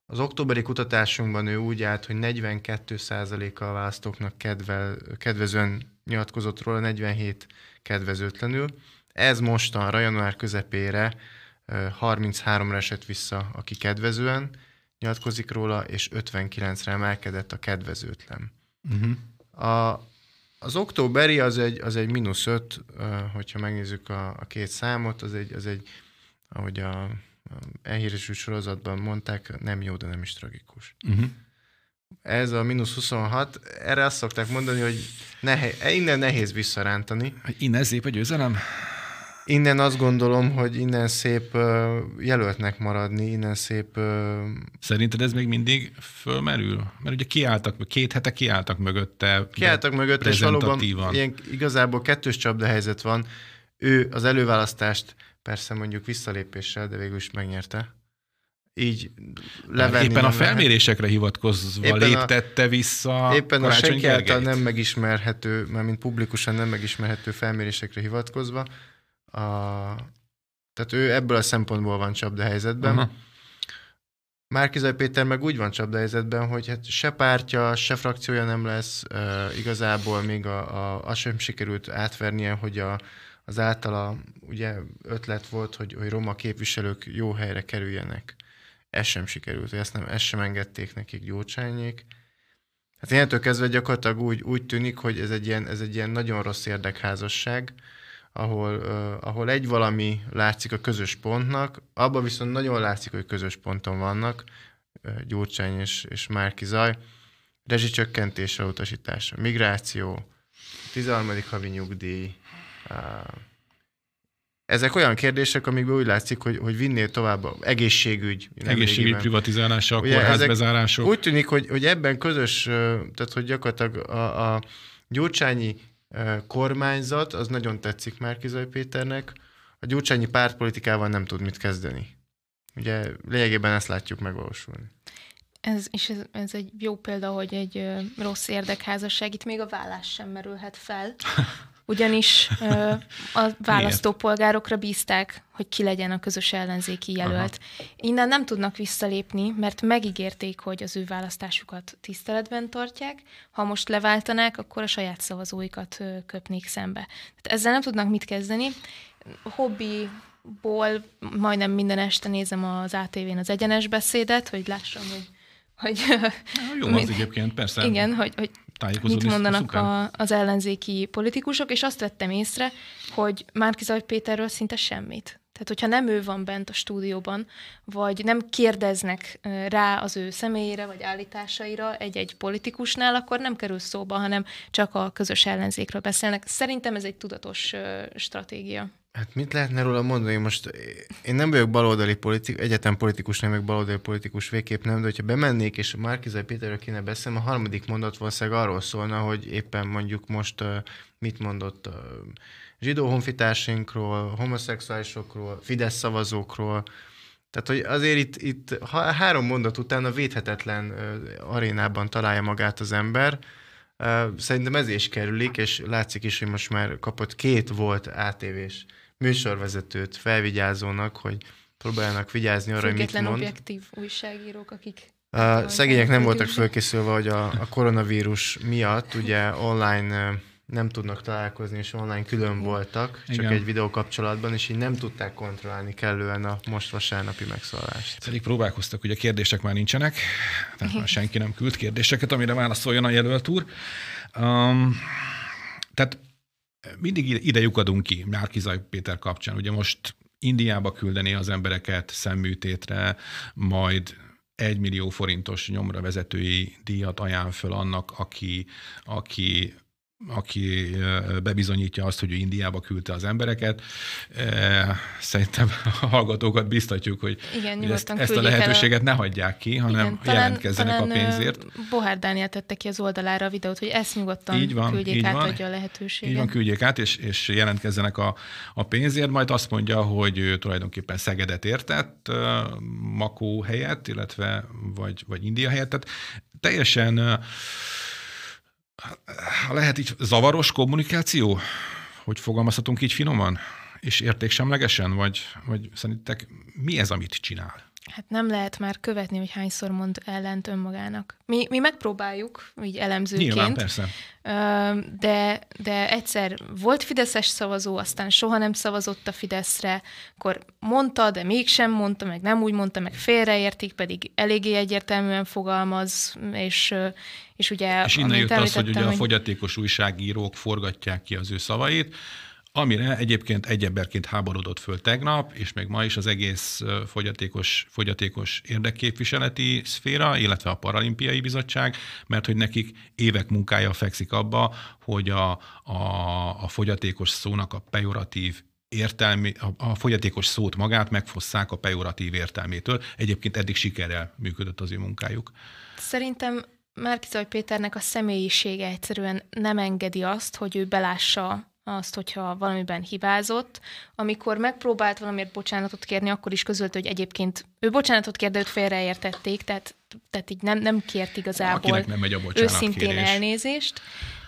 az októberi kutatásunkban ő úgy állt, hogy 42%-a a választóknak kedvel, kedvezően nyilatkozott róla, 47 kedvezőtlenül. Ez mostanra, január közepére 33-ra esett vissza, aki kedvezően nyilatkozik róla, és 59-re emelkedett a kedvezőtlen. Uh-huh. A, az októberi az egy, az egy mínusz 5, hogyha megnézzük a, a két számot, az egy, az egy ahogy a elhíresült sorozatban mondták, nem jó, de nem is tragikus. Uh-huh. Ez a mínusz 26, erre azt szokták mondani, hogy nehe, innen nehéz visszarántani. Innen szép a győzelem? Innen azt gondolom, hogy innen szép jelöltnek maradni, innen szép... Szerinted ez még mindig fölmerül? Mert ugye kiálltak, két hete kiálltak mögötte. Kiálltak mögötte, és valóban ilyen, igazából kettős csapda helyzet van. Ő az előválasztást persze mondjuk visszalépéssel, de végül is megnyerte. Így levenni Éppen a felmérésekre lehet. hivatkozva éppen léptette a, vissza Éppen a senki által nem megismerhető, mint publikusan nem megismerhető felmérésekre hivatkozva. A, tehát ő ebből a szempontból van csapdahelyzetben. Uh-huh. Márkizaj Péter meg úgy van csapdahelyzetben, hogy hát se pártja, se frakciója nem lesz, uh, igazából még a, a, az sem sikerült átvernie, hogy a, az általa ugye ötlet volt, hogy, hogy roma képviselők jó helyre kerüljenek. Ez sem sikerült, ezt, nem, ezt sem engedték nekik Gyurcsányék. Hát innentől kezdve gyakorlatilag úgy, úgy tűnik, hogy ez egy, ilyen, ez egy ilyen nagyon rossz érdekházasság, ahol, uh, ahol egy valami látszik a közös pontnak, abban viszont nagyon látszik, hogy közös ponton vannak, uh, Gyurcsány és, és Márki Zaj, rezsicsökkentésre utasítása, migráció, 13. havi nyugdíj, ezek olyan kérdések, amikből úgy látszik, hogy, hogy vinnél tovább a egészségügy. Egészségügy privatizálása, kórházbezárások. Úgy tűnik, hogy, hogy ebben közös, tehát hogy gyakorlatilag a, a gyurcsányi kormányzat, az nagyon tetszik Márkizaj Péternek, a gyurcsányi pártpolitikával nem tud mit kezdeni. Ugye lényegében ezt látjuk megvalósulni. Ez, és ez, ez egy jó példa, hogy egy rossz érdekházasság, itt még a vállás sem merülhet fel. ugyanis a választópolgárokra bízták, hogy ki legyen a közös ellenzéki jelölt. Aha. Innen nem tudnak visszalépni, mert megígérték, hogy az ő választásukat tiszteletben tartják. Ha most leváltanák, akkor a saját szavazóikat köpnék szembe. Tehát ezzel nem tudnak mit kezdeni. Hobbiból majdnem minden este nézem az ATV-n az egyenes beszédet, hogy lássam, hogy hogy... Jó az egyébként, persze. Igen, hogy, hogy mit mondanak a, az ellenzéki politikusok, és azt vettem észre, hogy Márkizaj Péterről szinte semmit. Tehát, hogyha nem ő van bent a stúdióban, vagy nem kérdeznek rá az ő személyére, vagy állításaira egy-egy politikusnál, akkor nem kerül szóba, hanem csak a közös ellenzékről beszélnek. Szerintem ez egy tudatos stratégia. Hát mit lehetne róla mondani? Most én nem vagyok baloldali politikus, egyetem politikus, nem vagyok baloldali politikus, végképp nem, de hogyha bemennék, és Márkizai Péterről kéne beszélni, a harmadik mondat valószínűleg arról szólna, hogy éppen mondjuk most mit mondott uh, zsidó honfitársainkról, homoszexuálisokról, Fidesz szavazókról, tehát, hogy azért itt, itt három mondat után a védhetetlen arénában találja magát az ember, Szerintem ez is kerülik, és látszik is, hogy most már kapott két volt ATV-s műsorvezetőt felvigyázónak, hogy próbáljanak vigyázni arra, hogy mit mond. objektív újságírók, akik... A szegények nem voltak fölkészülve, hogy a, a koronavírus miatt ugye online nem tudnak találkozni, és online külön voltak, csak Igen. egy videó kapcsolatban, és így nem tudták kontrollálni kellően a most vasárnapi megszólalást. Pedig próbálkoztak, ugye kérdések már nincsenek, tehát már senki nem küld kérdéseket, amire válaszoljon a jelölt úr. Um, tehát mindig ide lyukadunk ki Márkizaj Péter kapcsán. Ugye most Indiába küldeni az embereket szemműtétre, majd egy millió forintos nyomra vezetői díjat ajánl föl annak, aki, aki aki bebizonyítja azt, hogy ő Indiába küldte az embereket. Szerintem a hallgatókat biztatjuk, hogy, Igen, hogy ezt, ezt a lehetőséget el... ne hagyják ki, hanem Igen, talán, jelentkezzenek talán a pénzért. Bohár Dániel tette ki az oldalára a videót, hogy ezt nyugodtan így van, küldjék így át, van. adja a lehetőséget. Így van, küldjék át, és, és jelentkezzenek a, a pénzért, majd azt mondja, hogy ő tulajdonképpen Szegedet értett, Makó helyett, illetve vagy, vagy India helyett. Tehát teljesen lehet így zavaros kommunikáció? Hogy fogalmazhatunk így finoman? És értéksemlegesen? Vagy, vagy szerintek mi ez, amit csinál? Hát nem lehet már követni, hogy hányszor mond ellent önmagának. Mi, mi megpróbáljuk, így elemzőként. Nyilván, persze. De, de egyszer volt Fideszes szavazó, aztán soha nem szavazott a Fideszre, akkor mondta, de mégsem mondta, meg nem úgy mondta, meg félreértik, pedig eléggé egyértelműen fogalmaz, és, és ugye... És innen jött az, hogy ugye a fogyatékos újságírók forgatják ki az ő szavait, amire egyébként egy emberként háborodott föl tegnap, és még ma is az egész fogyatékos, fogyatékos érdekképviseleti szféra, illetve a Paralimpiai Bizottság, mert hogy nekik évek munkája fekszik abba, hogy a, a, a fogyatékos szónak a pejoratív értelmi, a, a fogyatékos szót magát megfosszák a pejoratív értelmétől. Egyébként eddig sikerrel működött az ő munkájuk. Szerintem Márkizaj Péternek a személyisége egyszerűen nem engedi azt, hogy ő belássa azt, hogyha valamiben hibázott. Amikor megpróbált valamiért bocsánatot kérni, akkor is közölte, hogy egyébként ő bocsánatot kér, de őt félreértették, tehát, tehát így nem, nem kért igazából Akinek nem megy a őszintén kérés. elnézést.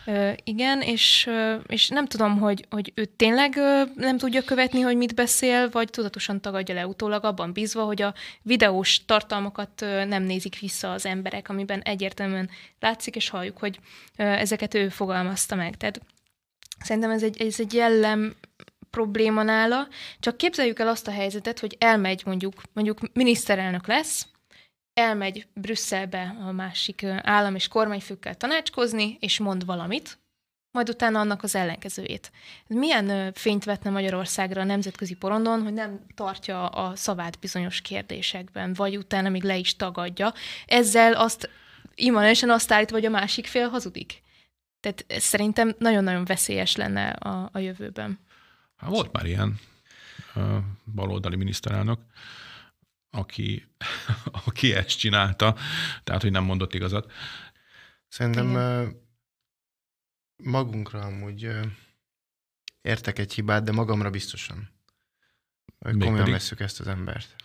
Ö, igen, és, és nem tudom, hogy, hogy ő tényleg nem tudja követni, hogy mit beszél, vagy tudatosan tagadja le utólag, abban bízva, hogy a videós tartalmakat nem nézik vissza az emberek, amiben egyértelműen látszik, és halljuk, hogy ezeket ő fogalmazta meg. Tehát Szerintem ez egy, ez egy jellem probléma nála, csak képzeljük el azt a helyzetet, hogy elmegy mondjuk, mondjuk miniszterelnök lesz, elmegy Brüsszelbe a másik állam és kormányfőkkel tanácskozni, és mond valamit, majd utána annak az ellenkezőjét. Milyen fényt vetne Magyarországra a nemzetközi porondon, hogy nem tartja a szavát bizonyos kérdésekben, vagy utána még le is tagadja. Ezzel azt immanensen azt állít, hogy a másik fél hazudik. Tehát szerintem nagyon-nagyon veszélyes lenne a, a jövőben. Hát volt már ilyen baloldali miniszterelnök, aki, aki ezt csinálta, tehát, hogy nem mondott igazat. Szerintem Igen. magunkra amúgy értek egy hibát, de magamra biztosan. Hogy komolyan pedig? veszük ezt az embert.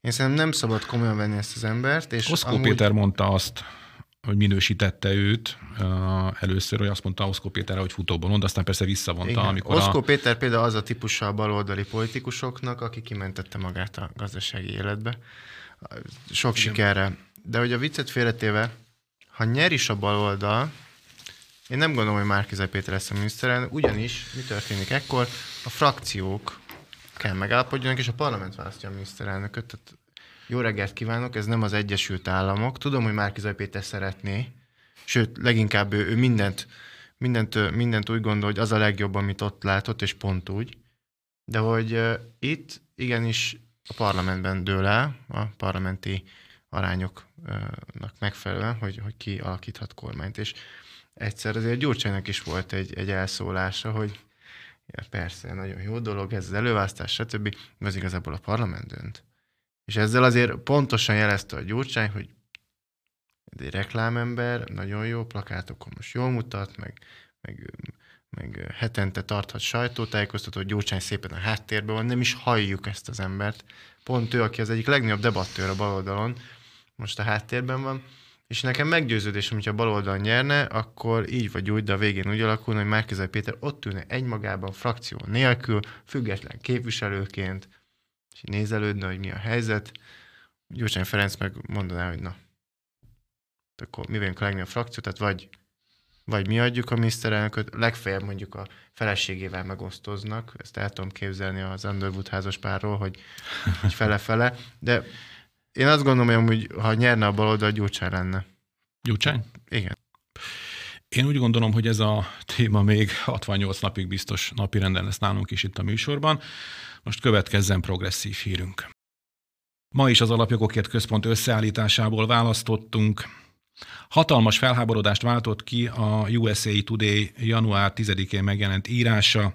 Én szerintem nem szabad komolyan venni ezt az embert. És Oszkó amúgy... Péter mondta azt, hogy minősítette őt először, hogy azt mondta Oszkó Péterre, hogy futóbolond, aztán persze visszavonta. Igen. Amikor Oszkó a... Péter például az a típusa a baloldali politikusoknak, aki kimentette magát a gazdasági életbe. Sok Igen. sikerre. De hogy a viccet félretéve, ha nyer is a baloldal, én nem gondolom, hogy Márkizai Péter lesz a miniszterelnök, ugyanis mi történik ekkor? A frakciók kell megállapodjanak, és a parlament választja a miniszterelnököt. Tehát jó reggelt kívánok, ez nem az Egyesült Államok. Tudom, hogy Márkizaj Péter szeretné, sőt, leginkább ő, ő mindent, mindent, mindent úgy gondol, hogy az a legjobb, amit ott látott, és pont úgy. De hogy uh, itt igenis a parlamentben dől el, a parlamenti arányoknak megfelelően, hogy, hogy ki alakíthat kormányt. És egyszer azért Gyurcsánynak is volt egy, egy elszólása, hogy ja, persze, nagyon jó dolog ez az előválasztás, stb. De az igazából a parlament dönt. És ezzel azért pontosan jelezte a Gyurcsány, hogy egy reklámember, nagyon jó, plakátokon most jól mutat, meg, meg, meg hetente tarthat sajtótájékoztatót, Gyurcsány szépen a háttérben van, nem is halljuk ezt az embert. Pont ő, aki az egyik legnagyobb debattőr a baloldalon, most a háttérben van, és nekem meggyőződés, hogyha baloldal nyerne, akkor így vagy úgy, de a végén úgy alakulna, hogy Márkizai Péter ott ülne egymagában, frakció nélkül, független képviselőként, és nézelődne, hogy mi a helyzet. Gyurcsány Ferenc meg mondaná, hogy na, akkor mi vagyunk a legnagyobb frakció, tehát vagy, vagy mi adjuk a miniszterelnököt, legfeljebb mondjuk a feleségével megosztoznak, ezt el tudom képzelni az Underwood házas párról, hogy, hogy fele-fele, de én azt gondolom, hogy ha nyerne a baloldal, Gyurcsány lenne. Gyurcsány? Igen. Én úgy gondolom, hogy ez a téma még 68 napig biztos napirenden lesz nálunk is itt a műsorban. Most következzen progresszív hírünk. Ma is az Alapjogokért Központ összeállításából választottunk. Hatalmas felháborodást váltott ki a USA Today január 10-én megjelent írása.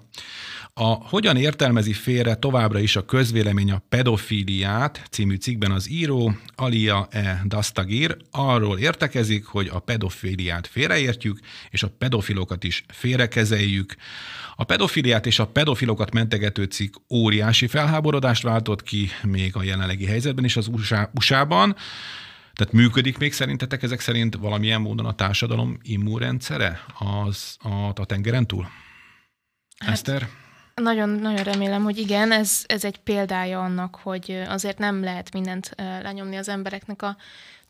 A Hogyan értelmezi félre továbbra is a közvélemény a pedofíliát című cikkben az író Alia E. Dastagir arról értekezik, hogy a pedofíliát félreértjük, és a pedofilokat is félrekezeljük. A pedofiliát és a pedofilokat mentegető cikk óriási felháborodást váltott ki még a jelenlegi helyzetben is az USA-ban. Tehát működik még szerintetek ezek szerint valamilyen módon a társadalom immunrendszere az a, a tengeren túl? Hát, Eszter? Nagyon, nagyon remélem, hogy igen, ez, ez egy példája annak, hogy azért nem lehet mindent lenyomni az embereknek a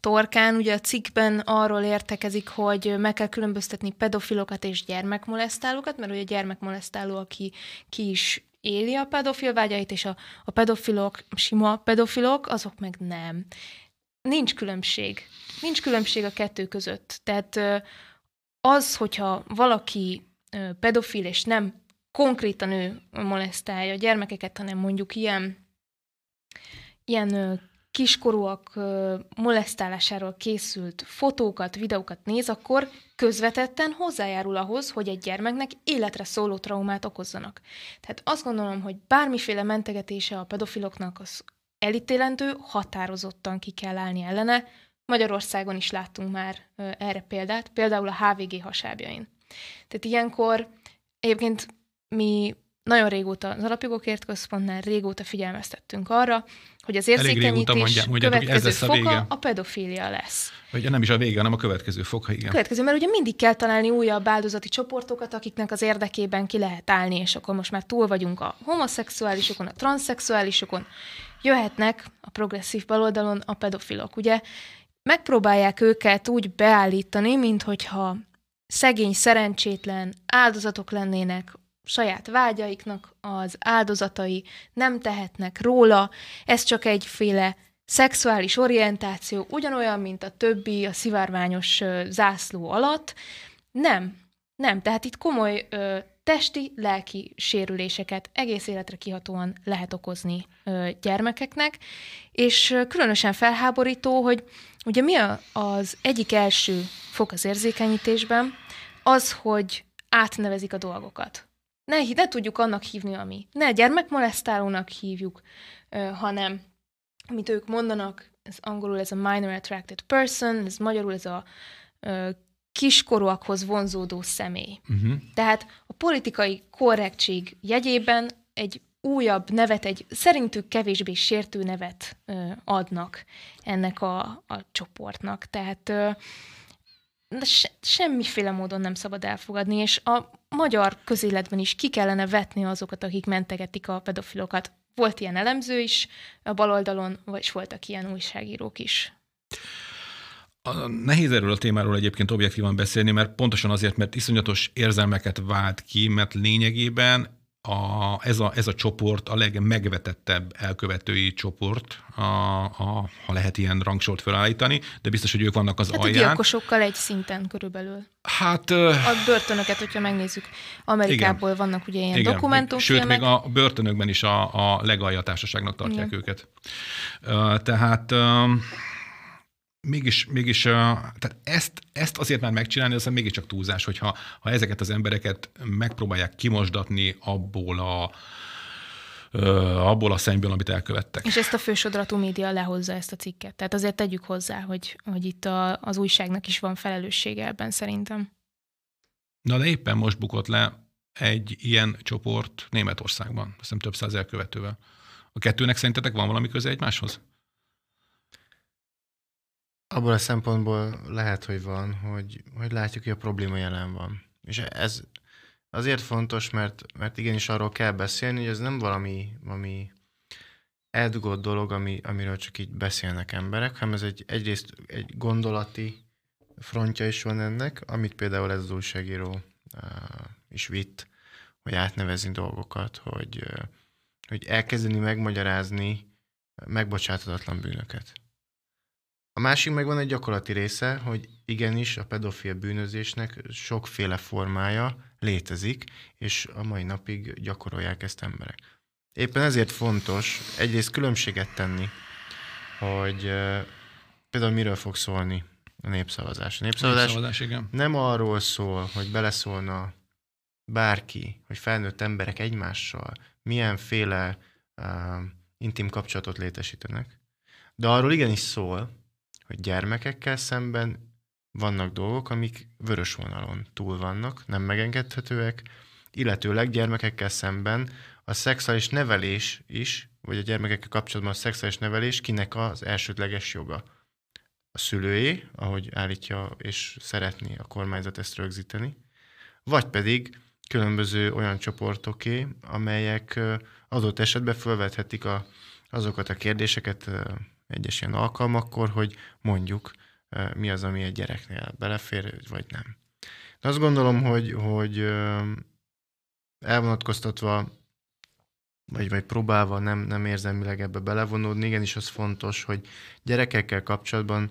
torkán. Ugye a cikkben arról értekezik, hogy meg kell különböztetni pedofilokat és gyermekmolesztálókat, mert ugye a gyermekmolesztáló, aki ki is éli a pedofil vágyait, és a, a pedofilok, sima pedofilok, azok meg nem. Nincs különbség. Nincs különbség a kettő között. Tehát az, hogyha valaki pedofil, és nem konkrétan ő molesztálja a gyermekeket, hanem mondjuk ilyen, ilyen kiskorúak molesztálásáról készült fotókat, videókat néz, akkor közvetetten hozzájárul ahhoz, hogy egy gyermeknek életre szóló traumát okozzanak. Tehát azt gondolom, hogy bármiféle mentegetése a pedofiloknak az elítélendő, határozottan ki kell állni ellene. Magyarországon is láttunk már erre példát, például a HVG hasábjain. Tehát ilyenkor egyébként mi nagyon régóta az Alapjogokért Központnál régóta figyelmeztettünk arra, hogy az érzékenyítés mondja, mondja, következő ez foka a, vége. a pedofília lesz. Vagy nem is a vége, hanem a következő foka, igen. A következő, mert ugye mindig kell találni újabb áldozati csoportokat, akiknek az érdekében ki lehet állni, és akkor most már túl vagyunk a homoszexuálisokon, a transzexuálisokon, jöhetnek a progresszív baloldalon a pedofilok. Ugye megpróbálják őket úgy beállítani, minthogyha szegény, szerencsétlen áldozatok lennének, saját vágyaiknak az áldozatai nem tehetnek róla, ez csak egyféle szexuális orientáció, ugyanolyan, mint a többi a szivárványos zászló alatt. Nem, nem. Tehát itt komoly ö, testi, lelki sérüléseket egész életre kihatóan lehet okozni ö, gyermekeknek, és különösen felháborító, hogy ugye mi a, az egyik első fok az érzékenyítésben, az, hogy átnevezik a dolgokat ne, ne tudjuk annak hívni, ami. Ne gyermekmolesztálónak hívjuk, hanem, amit ők mondanak, ez angolul ez a minor attracted person, ez magyarul ez a kiskorúakhoz vonzódó személy. Uh-huh. Tehát a politikai korrektség jegyében egy újabb nevet, egy szerintük kevésbé sértő nevet ö, adnak ennek a, a csoportnak. Tehát ö, de se, semmiféle módon nem szabad elfogadni, és a magyar közéletben is ki kellene vetni azokat, akik mentegetik a pedofilokat. Volt ilyen elemző is a baloldalon, vagy voltak ilyen újságírók is. A, nehéz erről a témáról egyébként objektívan beszélni, mert pontosan azért, mert iszonyatos érzelmeket vált ki, mert lényegében a, ez, a, ez a csoport a legmegvetettebb elkövetői csoport, a, a, ha lehet ilyen rangsort felállítani, de biztos, hogy ők vannak az hát alján. a gyilkosokkal egy szinten körülbelül. Hát... A börtönöket, hogyha megnézzük, Amerikából igen, vannak ugye ilyen igen, dokumentumfilmek. Sőt, még a börtönökben is a, a legalja társaságnak tartják igen. őket. Tehát mégis, mégis tehát ezt, ezt azért már megcsinálni, az mégiscsak túlzás, hogyha ha ezeket az embereket megpróbálják kimosdatni abból a, abból a szennyből, amit elkövettek. És ezt a fősodratú média lehozza ezt a cikket. Tehát azért tegyük hozzá, hogy, hogy itt a, az újságnak is van felelőssége ebben szerintem. Na de éppen most bukott le egy ilyen csoport Németországban, azt hiszem több száz elkövetővel. A kettőnek szerintetek van valami köze egymáshoz? Abból a szempontból lehet, hogy van, hogy, hogy látjuk, hogy a probléma jelen van. És ez azért fontos, mert, mert igenis arról kell beszélni, hogy ez nem valami, valami eldugott dolog, ami, amiről csak így beszélnek emberek, hanem ez egy, egyrészt egy gondolati frontja is van ennek, amit például ez az újságíró uh, is vitt, hogy átnevezni dolgokat, hogy, uh, hogy elkezdeni megmagyarázni megbocsátatlan bűnöket. A másik meg van egy gyakorlati része, hogy igenis a pedofil bűnözésnek sokféle formája létezik, és a mai napig gyakorolják ezt emberek. Éppen ezért fontos egyrészt különbséget tenni, hogy például miről fog szólni a népszavazás. A népszavazás, népszavazás igen. nem arról szól, hogy beleszólna bárki, hogy felnőtt emberek egymással milyenféle uh, intim kapcsolatot létesítenek, de arról igenis szól, hogy gyermekekkel szemben vannak dolgok, amik vörös vonalon túl vannak, nem megengedhetőek, illetőleg gyermekekkel szemben a szexuális nevelés is, vagy a gyermekekkel kapcsolatban a szexuális nevelés kinek az elsődleges joga? A szülőé, ahogy állítja és szeretné a kormányzat ezt rögzíteni, vagy pedig különböző olyan csoportoké, amelyek adott esetben felvethetik a, azokat a kérdéseket egyes ilyen alkalmakkor, hogy mondjuk mi az, ami egy gyereknél belefér, vagy nem. De azt gondolom, hogy, hogy elvonatkoztatva, vagy, vagy próbálva nem, nem érzelmileg ebbe belevonódni, igenis az fontos, hogy gyerekekkel kapcsolatban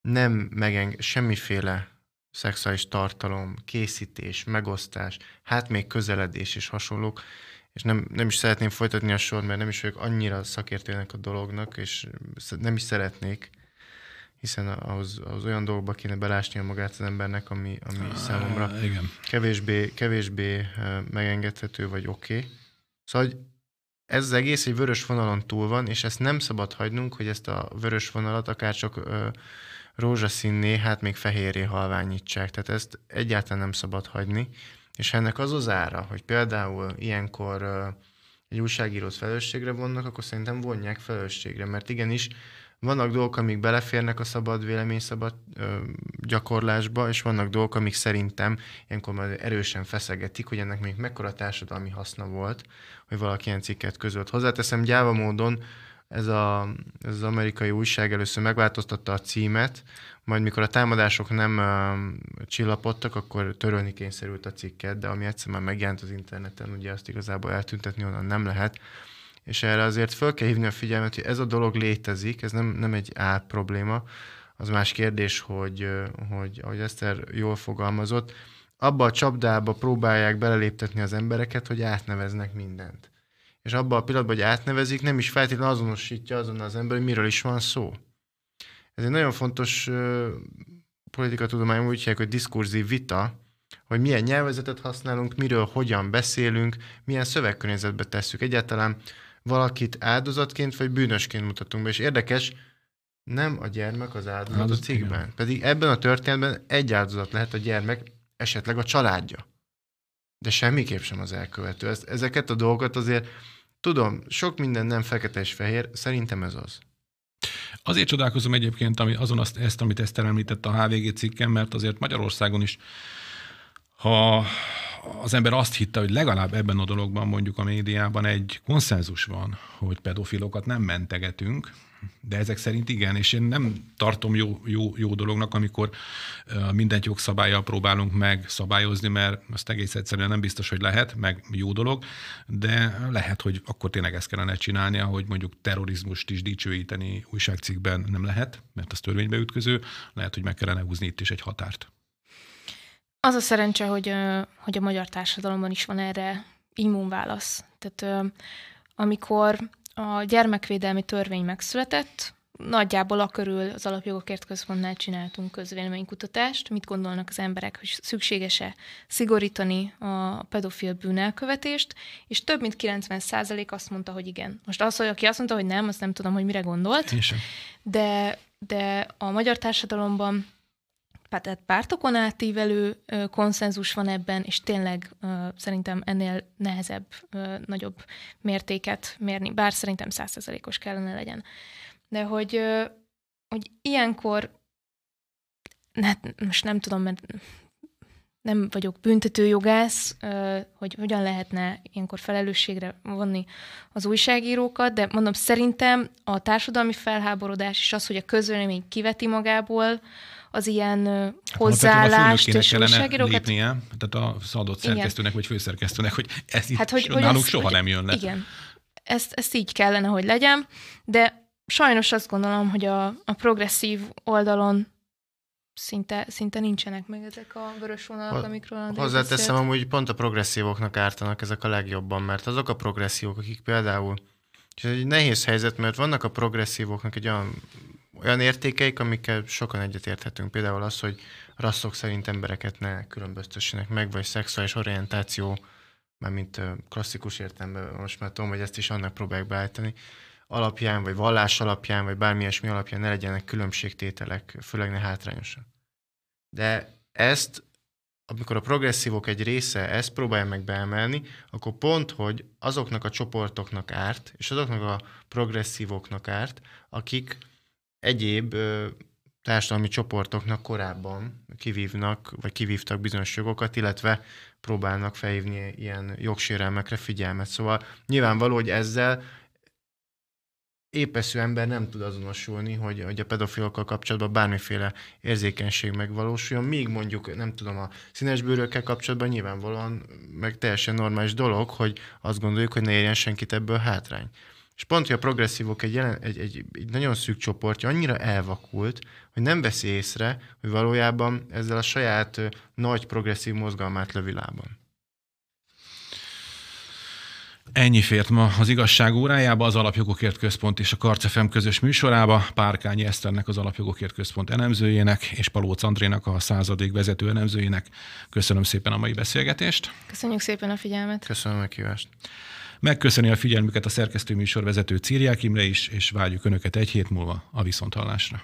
nem megeng semmiféle szexuális tartalom, készítés, megosztás, hát még közeledés és hasonlók, és nem, nem is szeretném folytatni a sor, mert nem is vagyok annyira szakértőnek a dolognak, és nem is szeretnék, hiszen ahhoz, ahhoz olyan dolgokba kéne belásni a magát az embernek, ami, ami ah, számomra igen. Kevésbé, kevésbé megengedhető, vagy oké. Okay. Szóval hogy ez az egész egy vörös vonalon túl van, és ezt nem szabad hagynunk, hogy ezt a vörös vonalat akár csak ö, rózsaszínné, hát még fehéré halványítsák. Tehát ezt egyáltalán nem szabad hagyni. És ennek az az ára, hogy például ilyenkor egy újságírót felelősségre vonnak, akkor szerintem vonják felelősségre, mert igenis vannak dolgok, amik beleférnek a szabad vélemény, szabad ö, gyakorlásba, és vannak dolgok, amik szerintem ilyenkor már erősen feszegetik, hogy ennek még mekkora társadalmi haszna volt, hogy valaki ilyen cikket közölt. Hozzáteszem, gyáva módon ez, a, ez az amerikai újság először megváltoztatta a címet, majd mikor a támadások nem uh, csillapodtak, akkor törölni kényszerült a cikket, de ami egyszer már megjelent az interneten, ugye azt igazából eltüntetni onnan nem lehet és erre azért föl kell hívni a figyelmet, hogy ez a dolog létezik, ez nem, nem egy á probléma, az más kérdés, hogy, hogy ahogy Eszter jól fogalmazott, abba a csapdába próbálják beleléptetni az embereket, hogy átneveznek mindent. És abba a pillanatban, hogy átnevezik, nem is feltétlenül azonosítja azon az ember, hogy miről is van szó. Ez egy nagyon fontos politikatudomány, úgy hívják, hogy diskurzív vita, hogy milyen nyelvezetet használunk, miről hogyan beszélünk, milyen szövegkörnyezetbe tesszük. Egyáltalán valakit áldozatként vagy bűnösként mutatunk be. És érdekes, nem a gyermek az áldozat hát, a cikkben. Igen. Pedig ebben a történetben egy áldozat lehet a gyermek, esetleg a családja. De semmiképp sem az elkövető. Ezt, ezeket a dolgokat azért tudom, sok minden nem fekete és fehér, szerintem ez az. Azért csodálkozom egyébként ami, azon azt, ezt, amit Eszter említett a HVG cikken, mert azért Magyarországon is, ha az ember azt hitte, hogy legalább ebben a dologban mondjuk a médiában egy konszenzus van, hogy pedofilokat nem mentegetünk, de ezek szerint igen, és én nem tartom jó, jó, jó dolognak, amikor mindent jogszabályjal próbálunk meg szabályozni, mert azt egész egyszerűen nem biztos, hogy lehet, meg jó dolog, de lehet, hogy akkor tényleg ezt kellene csinálni, hogy mondjuk terrorizmust is dicsőíteni újságcikkben nem lehet, mert az törvénybe ütköző, lehet, hogy meg kellene húzni itt is egy határt. Az a szerencse, hogy, hogy a magyar társadalomban is van erre immunválasz. Tehát amikor a gyermekvédelmi törvény megszületett, nagyjából a körül az Alapjogokért Központnál csináltunk közvéleménykutatást, mit gondolnak az emberek, hogy szükséges-e szigorítani a pedofil bűnelkövetést, és több mint 90% azt mondta, hogy igen. Most az, hogy aki azt mondta, hogy nem, azt nem tudom, hogy mire gondolt, de, de a magyar társadalomban tehát pártokon átívelő konszenzus van ebben, és tényleg szerintem ennél nehezebb, nagyobb mértéket mérni, bár szerintem százszerzelékos kellene legyen. De hogy, hogy ilyenkor, hát most nem tudom, mert nem vagyok büntetőjogász, hogy hogyan lehetne ilyenkor felelősségre vonni az újságírókat, de mondom, szerintem a társadalmi felháborodás és az, hogy a közvélemény kiveti magából, az ilyen hát, hozzáállást és újságírókat. lépnie, tehát a adott szerkesztőnek vagy főszerkesztőnek, hogy ez hát, hogy, hogy nálunk ez, soha hogy, nem jön le. Igen, ezt, ezt így kellene, hogy legyen, de sajnos azt gondolom, hogy a, a progresszív oldalon szinte, szinte nincsenek meg ezek a vörös vonalak, amikről André Hozzáteszem, amúgy pont a progresszívoknak ártanak ezek a legjobban, mert azok a progresszívok, akik például, és ez egy nehéz helyzet, mert vannak a progresszívoknak egy olyan olyan értékeik, amikkel sokan egyetérthetünk. Például az, hogy rasszok szerint embereket ne különböztessenek meg, vagy szexuális orientáció, mint klasszikus értelemben, most már tudom, hogy ezt is annak próbálják beállítani, alapján, vagy vallás alapján, vagy bármi ilyesmi alapján ne legyenek különbségtételek, főleg ne hátrányosan. De ezt, amikor a progresszívok egy része ezt próbálja meg beemelni, akkor pont, hogy azoknak a csoportoknak árt, és azoknak a progresszívoknak árt, akik egyéb társadalmi csoportoknak korábban kivívnak, vagy kivívtak bizonyos jogokat, illetve próbálnak felhívni ilyen jogsérelmekre figyelmet. Szóval nyilvánvaló, hogy ezzel épeszű ember nem tud azonosulni, hogy, hogy a pedofilokkal kapcsolatban bármiféle érzékenység megvalósuljon, míg mondjuk, nem tudom, a színesbőrökkel kapcsolatban nyilvánvalóan meg teljesen normális dolog, hogy azt gondoljuk, hogy ne érjen senkit ebből hátrány. És pont, hogy a progresszívok egy, jelen, egy, egy, egy nagyon szűk csoportja annyira elvakult, hogy nem veszi észre, hogy valójában ezzel a saját nagy progresszív mozgalmát lövi lábon. Ennyi fért ma az igazság órájába, az Alapjogokért Központ és a Karcefem közös műsorába. Párkányi Eszternek, az Alapjogokért Központ elemzőjének, és Palóc Andrénak, a századék vezető elemzőjének. Köszönöm szépen a mai beszélgetést. Köszönjük szépen a figyelmet. Köszönöm a kívást. Megköszöni a figyelmüket a szerkesztő műsorvezető Círiák Imre is, és várjuk Önöket egy hét múlva a Viszonthallásra.